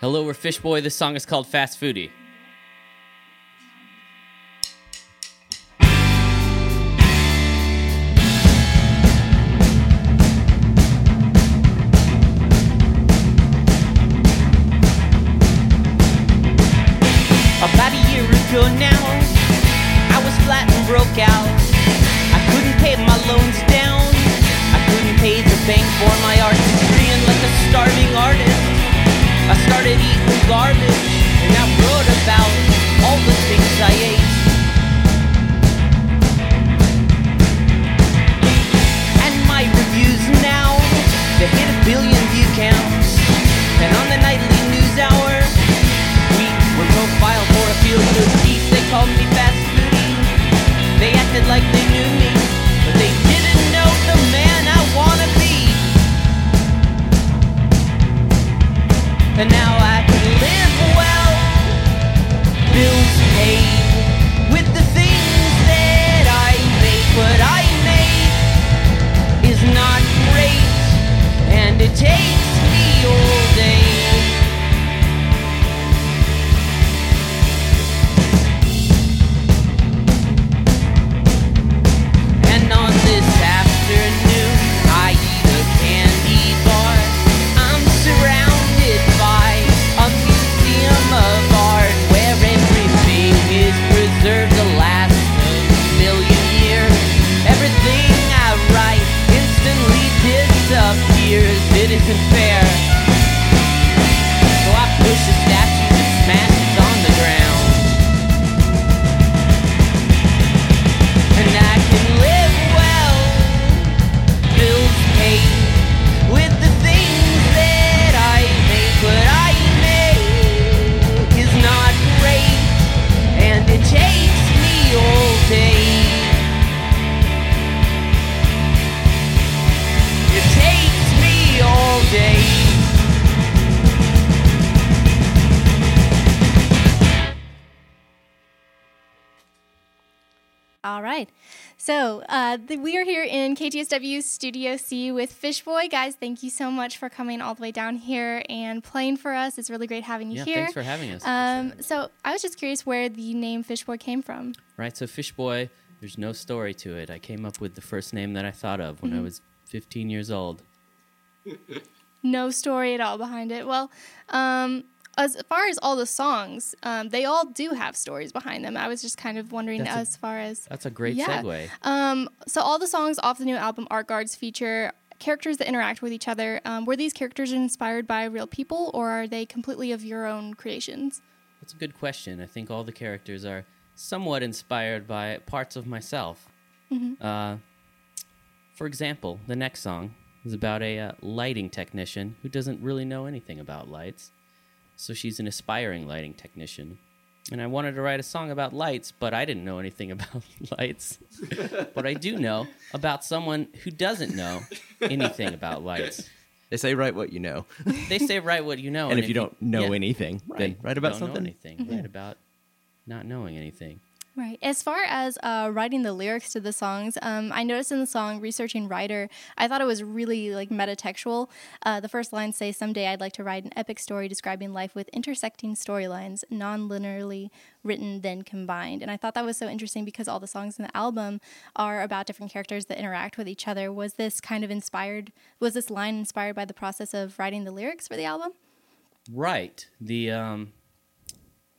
Hello, we're Fishboy. This song is called Fast Foodie. Garbage, and I wrote about all the things I ate. And my reviews now, they hit a billion view counts, and on the nightly news hour. We were profiled for a. They called me fast foodie. They acted like they So uh, the, we are here in KTSW Studio C with Fishboy. Guys, thank you so much for coming all the way down here and playing for us. It's really great having you Yeah, here. thanks for having us. Um, so I was just curious where the name Fishboy came from. Right, so Fishboy, there's no story to it. I came up with the first name that I thought of when I was 15 years old. No story at all behind it. Well, um, as far as all the songs, um, they all do have stories behind them. I was just kind of wondering That's a- as far as That's a great Yeah. segue. Um, so all the songs off the new album Art Guards feature characters that interact with each other. Um, were these characters inspired by real people, or are they completely of your own creations? That's a good question. I think all the characters are somewhat inspired by parts of myself. Uh, for example, the next song is about a uh, lighting technician who doesn't really know anything about lights. So she's an aspiring lighting technician. And I wanted to write a song about lights, but I didn't know anything about lights. but I do know about someone who doesn't know anything about lights. They say write what you know. They say write what you know. and if you don't know yeah, anything, then write about Don't know something. anything. Mm-hmm. Write about not knowing anything. Right. As far as uh, writing the lyrics to the songs, um, I noticed in the song "Researching Writer," I thought it was really like metatextual. Uh, the first lines say, "Someday I'd like to write an epic story describing life with intersecting storylines, non-linearly written then combined." And I thought that was so interesting because all the songs in the album are about different characters that interact with each other. Was this kind of inspired? Was this line inspired by the process of writing the lyrics for the album? Right. The um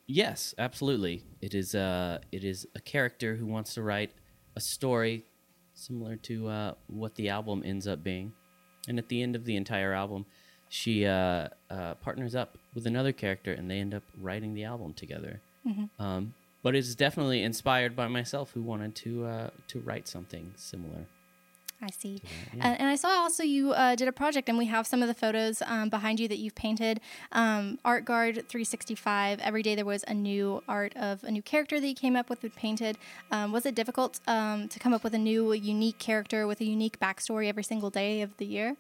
yes, absolutely. It is uh it is a character who wants to write a story similar to uh what the album ends up being. And at the end of the entire album, she uh, uh partners up with another character and they end up writing the album together. Um but it's definitely inspired by myself who wanted to uh to write something similar. I see. Uh, and I saw also you uh, did a project, and we have some of the photos um, behind you that you've painted. Um, Art Guard 365. Every day there was a new art of a new character that you came up with and painted. Um, was it difficult um, to come up with a new, unique character with a unique backstory every single day of the year?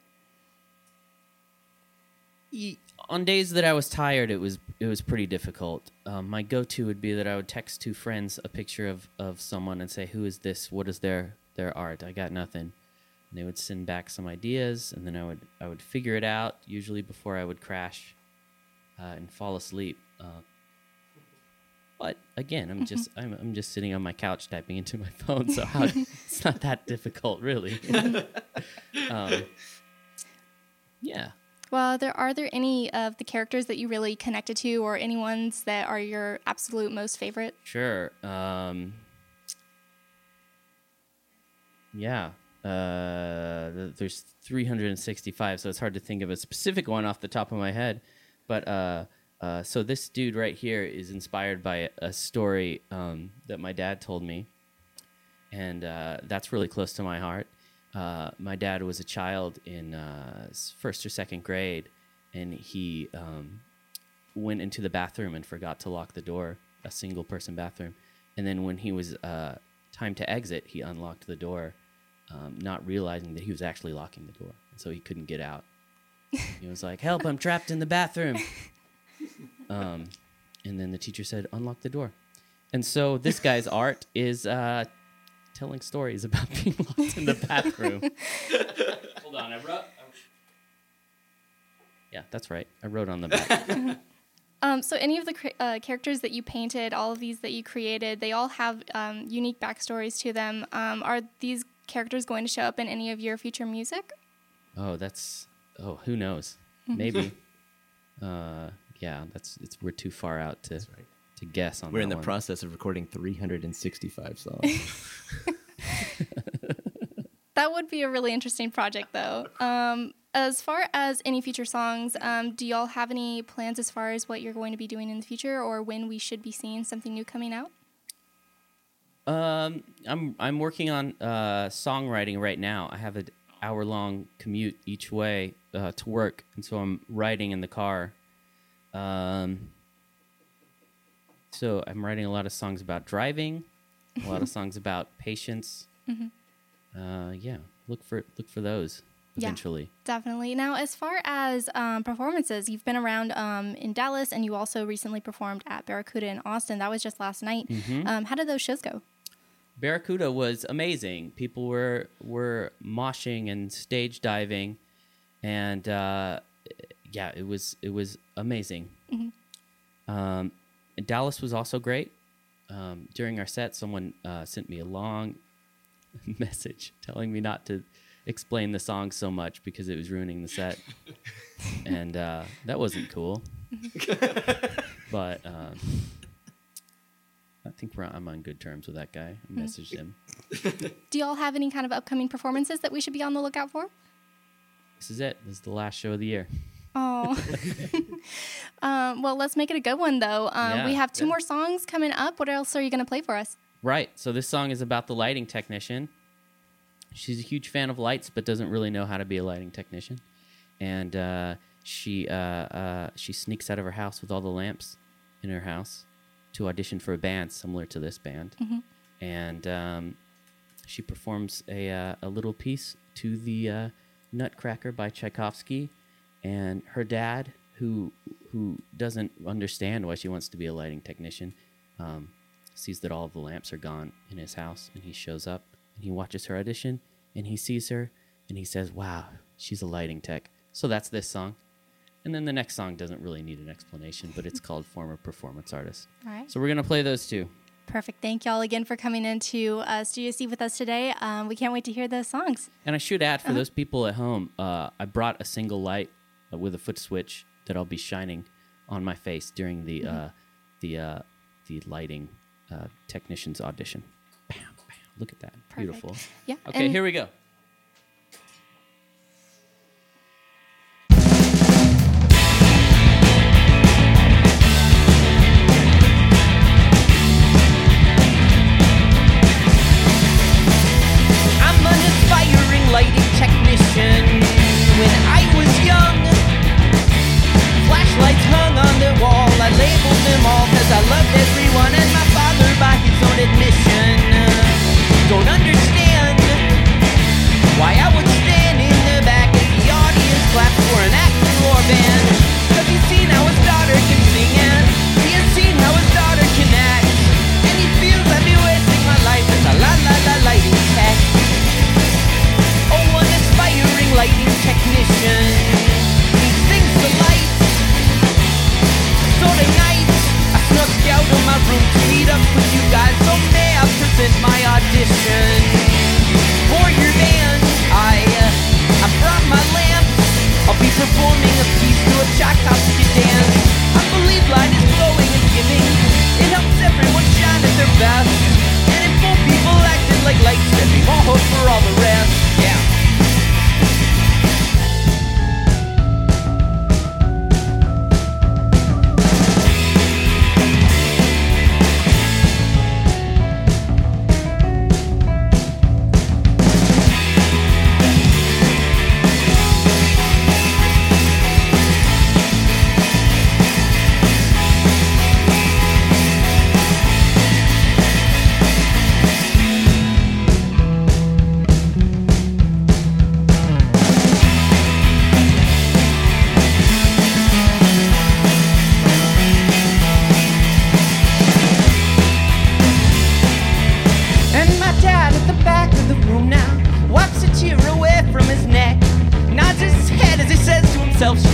On days that I was tired, it was it was pretty difficult. Um, my go-to would be that I would text two friends a picture of, of someone and say, "Who is this? What is their their art?" I got nothing. They would send back some ideas, and then I would I would figure it out. Usually before I would crash. uh, and fall asleep. Uh, but again, I'm just I'm, I'm just sitting on my couch typing into my phone, so how, it's not that difficult, really. um, yeah. Well, there are there any of the characters that you really connected to, or any ones that are your absolute most favorite? Sure. Um, yeah. Uh, there's 365, so it's hard to think of a specific one off the top of my head. But uh, uh, so this dude right here is inspired by a, story um, that my dad told me, and uh, that's really close to my heart. Uh, my dad was a child in uh, first or second grade, and he um, went into the bathroom and forgot to lock the door, a single person bathroom. And then when he was time to exit, he unlocked the door, um, not realizing that he was actually locking the door. And so he couldn't get out. he was like, Help, I'm trapped in the bathroom. Um, and then the teacher said, Unlock the door. And so this guy's art is uh, telling stories about being locked in the bathroom. Hold on, I wrote. Yeah, that's right. I wrote on the back. Um, so, any of the cr- uh, characters that you painted, all of these that you created, they all have um, unique backstories to them. Um, are these characters going to show up in any of your future music? Oh, that's oh, who knows? Maybe. uh, yeah, that's it's we're too far out to right. to guess on. We're that in the one. process of recording 365 songs. That would be a really interesting project, though. Um, as far as any future songs, um, do y'all have any plans as far as what you're going to be doing in the future, or when we should be seeing something new coming out? Um, I'm I'm working on uh, songwriting right now. I have an hour long commute each way uh, to work, and so I'm writing in the car. Um, so I'm writing a lot of songs about driving, a lot of songs about patience. Uh, yeah, look for look for those Yeah. eventually. Definitely. Now, as far as um, performances, you've been around um, in Dallas, and you also recently performed at Barracuda in Austin. That was just last night. Um, how did those shows go? Barracuda was amazing. People were were moshing and stage diving, and uh, yeah, it was it was amazing. Um, and Dallas was also great. Um, during our set, someone uh, sent me a long message telling me not to explain the song so much because it was ruining the set, and uh, that wasn't cool. but um, I think we're, I'm on good terms with that guy. I messaged him. Do y'all have any kind of upcoming performances that we should be on the lookout for? This is it. This is the last show of the year. Oh, um, well, let's make it a good one though. Um, Yeah. we have two more songs coming up. What else are you going to play for us? Right. So this song is about the lighting technician. She's a huge fan of lights, but doesn't really know how to be a lighting technician. And uh, she uh, uh, she sneaks out of her house with all the lamps in her house to audition for a band similar to this band. And um, she performs a uh, a little piece to the uh, Nutcracker by Tchaikovsky. And her dad, who who doesn't understand why she wants to be a lighting technician, um, sees that all of the lamps are gone in his house, and he shows up and he watches her audition, and he sees her, and he says, "Wow, she's a lighting tech." So that's this song, and then the next song doesn't really need an explanation, but it's called "Former Performance Artist." All right. So we're gonna play those two. Perfect. Thank y'all again for coming into uh, Studio C with us today. Um, we can't wait to hear those songs. And I should add for those people at home, uh, I brought a single light uh, with a foot switch that I'll be shining on my face during the uh, the uh, the lighting uh, technician's audition. Bam, bam. Look at that, Perfect. beautiful. Yeah. Okay, and- here we go.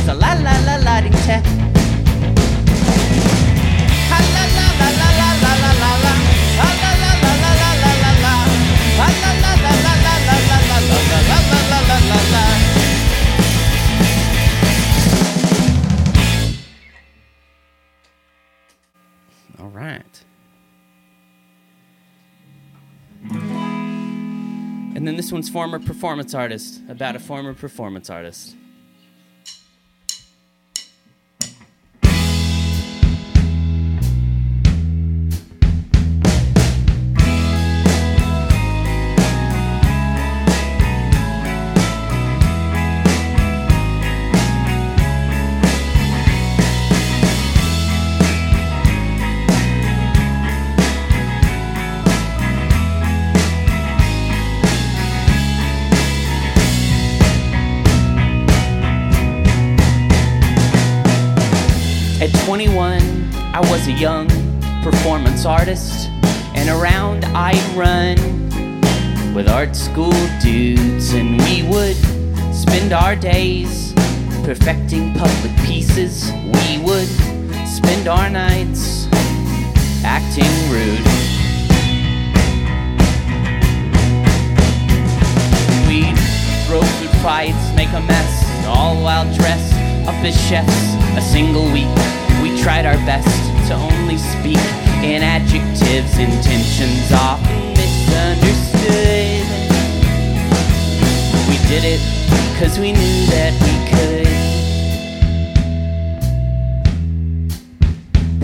She's a la la la la la la la la la la la la. La la la la la la la la la la la la la la la la la. All right. And then this one's former performance artist, about a former performance artist. 21, I was a young performance artist, and around I'd run with art school dudes, and we would spend our days perfecting public pieces. We would spend our nights acting rude. We'd throw food fights, make a mess, all while dressed up as chefs. A single week, we tried our best to only speak in adjectives, intentions often misunderstood. We did it because we knew that we could.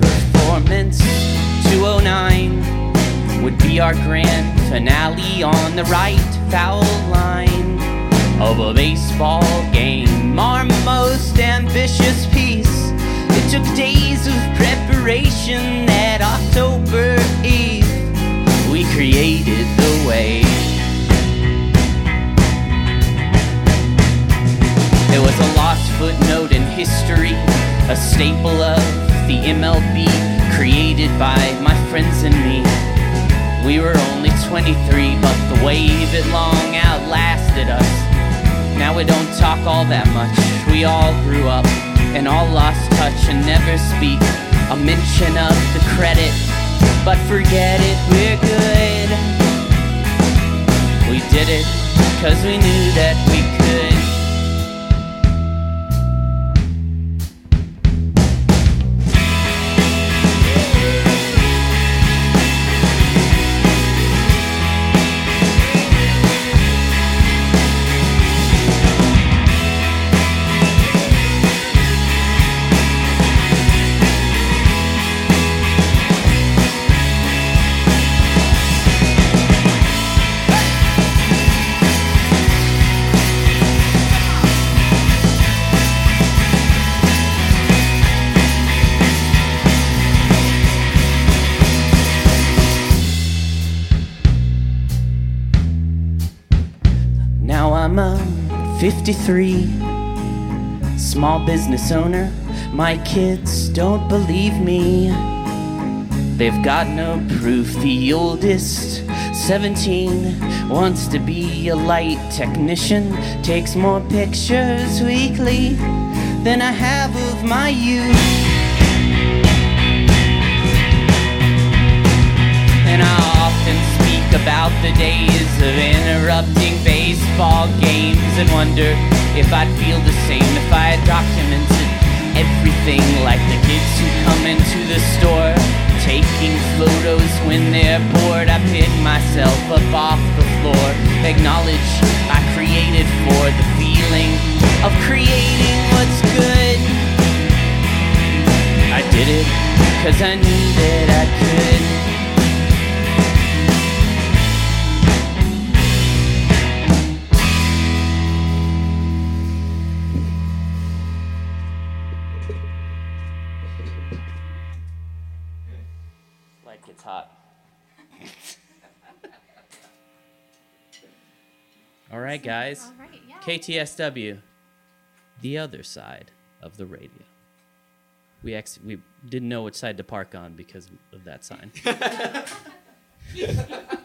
Performance 209 would be our grand finale on the right foul line of a baseball game. Our most ambitious piece. Took days of preparation that October Eve. We created the wave. It was a lost footnote in history, a staple of the MLB created by my friends and me. We were only 23, but the wave it long outlasted us. Now we don't talk all that much. We all grew up and all lost touch and never speak a mention of the credit. But forget it, we're good. We did it because we knew that we could. 53. Small business owner, my kids don't believe me. They've got no proof. The oldest, 17, wants to be a light technician, takes more pictures weekly than I have of my youth. And i about the days of interrupting baseball games and wonder if I'd feel the same if I had documented everything like the kids who come into the store taking photos when they're bored. I pick myself up off the floor, acknowledge I created for the feeling of creating what's good. I did it because I knew that I could. It's hot. All right, guys. All right, yeah. KTSW, the other side of the radio. We ex- we didn't know which side to park on because of that sign.